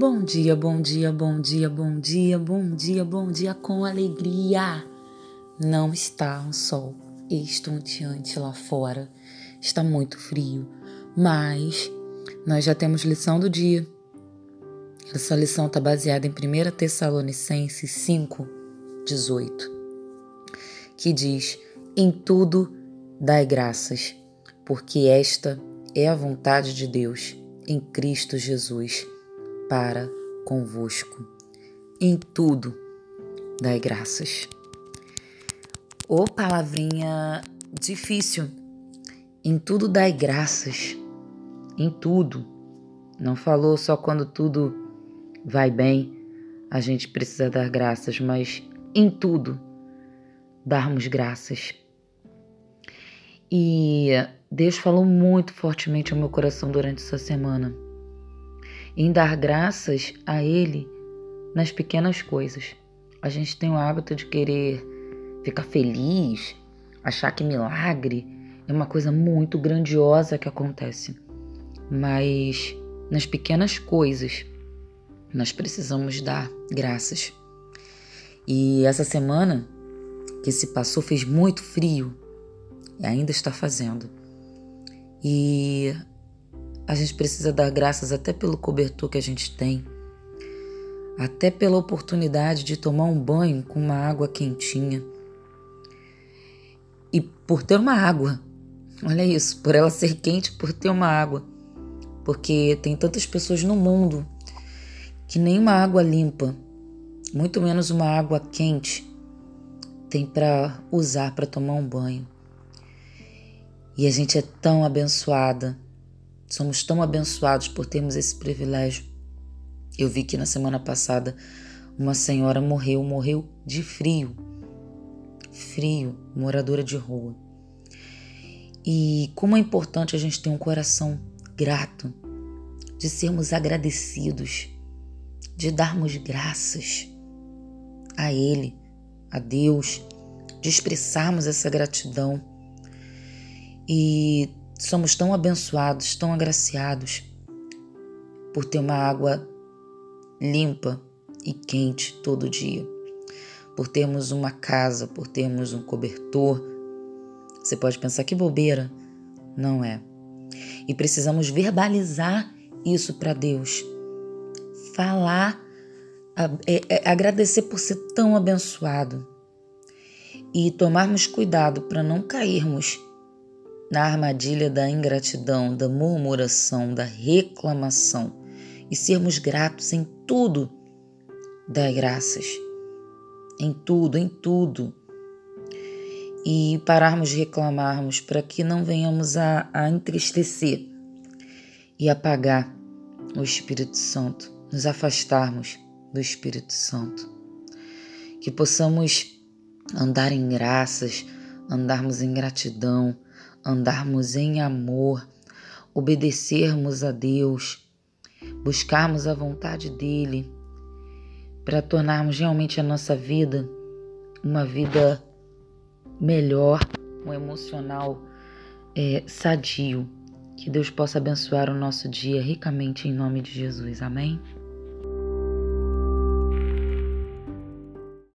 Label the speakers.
Speaker 1: Bom dia, bom dia, bom dia, bom dia, bom dia, bom dia com alegria. Não está um sol estonteante lá fora, está muito frio, mas nós já temos lição do dia. Essa lição está baseada em 1 Tessalonicenses 5, 18, que diz: Em tudo dai graças, porque esta é a vontade de Deus em Cristo Jesus para convosco. Em tudo dai graças. Ô oh, palavrinha difícil. Em tudo dai graças. Em tudo. Não falou só quando tudo vai bem, a gente precisa dar graças, mas em tudo darmos graças. E Deus falou muito fortemente ao meu coração durante essa semana. Em dar graças a Ele nas pequenas coisas. A gente tem o hábito de querer ficar feliz, achar que milagre é uma coisa muito grandiosa que acontece. Mas nas pequenas coisas nós precisamos dar graças. E essa semana que se passou fez muito frio e ainda está fazendo. E a gente precisa dar graças até pelo cobertor que a gente tem, até pela oportunidade de tomar um banho com uma água quentinha. E por ter uma água, olha isso, por ela ser quente, por ter uma água. Porque tem tantas pessoas no mundo que nem uma água limpa, muito menos uma água quente, tem para usar para tomar um banho. E a gente é tão abençoada, somos tão abençoados por termos esse privilégio. Eu vi que na semana passada uma senhora morreu, morreu de frio. Frio, moradora de rua. E como é importante a gente ter um coração grato, de sermos agradecidos, de darmos graças a Ele, a Deus, de expressarmos essa gratidão e somos tão abençoados, tão agraciados por ter uma água limpa e quente todo dia, por termos uma casa, por termos um cobertor. Você pode pensar que bobeira, não é? E precisamos verbalizar isso para Deus. Falar, é, é, agradecer por ser tão abençoado e tomarmos cuidado para não cairmos na armadilha da ingratidão, da murmuração, da reclamação e sermos gratos em tudo. Dai graças. Em tudo, em tudo. E pararmos de reclamarmos para que não venhamos a, a entristecer e apagar o Espírito Santo, nos afastarmos do Espírito Santo. Que possamos andar em graças, andarmos em gratidão andarmos em amor, obedecermos a Deus, buscarmos a vontade dEle, para tornarmos realmente a nossa vida uma vida melhor, um emocional é, sadio. Que Deus possa abençoar o nosso dia ricamente em nome de Jesus. Amém?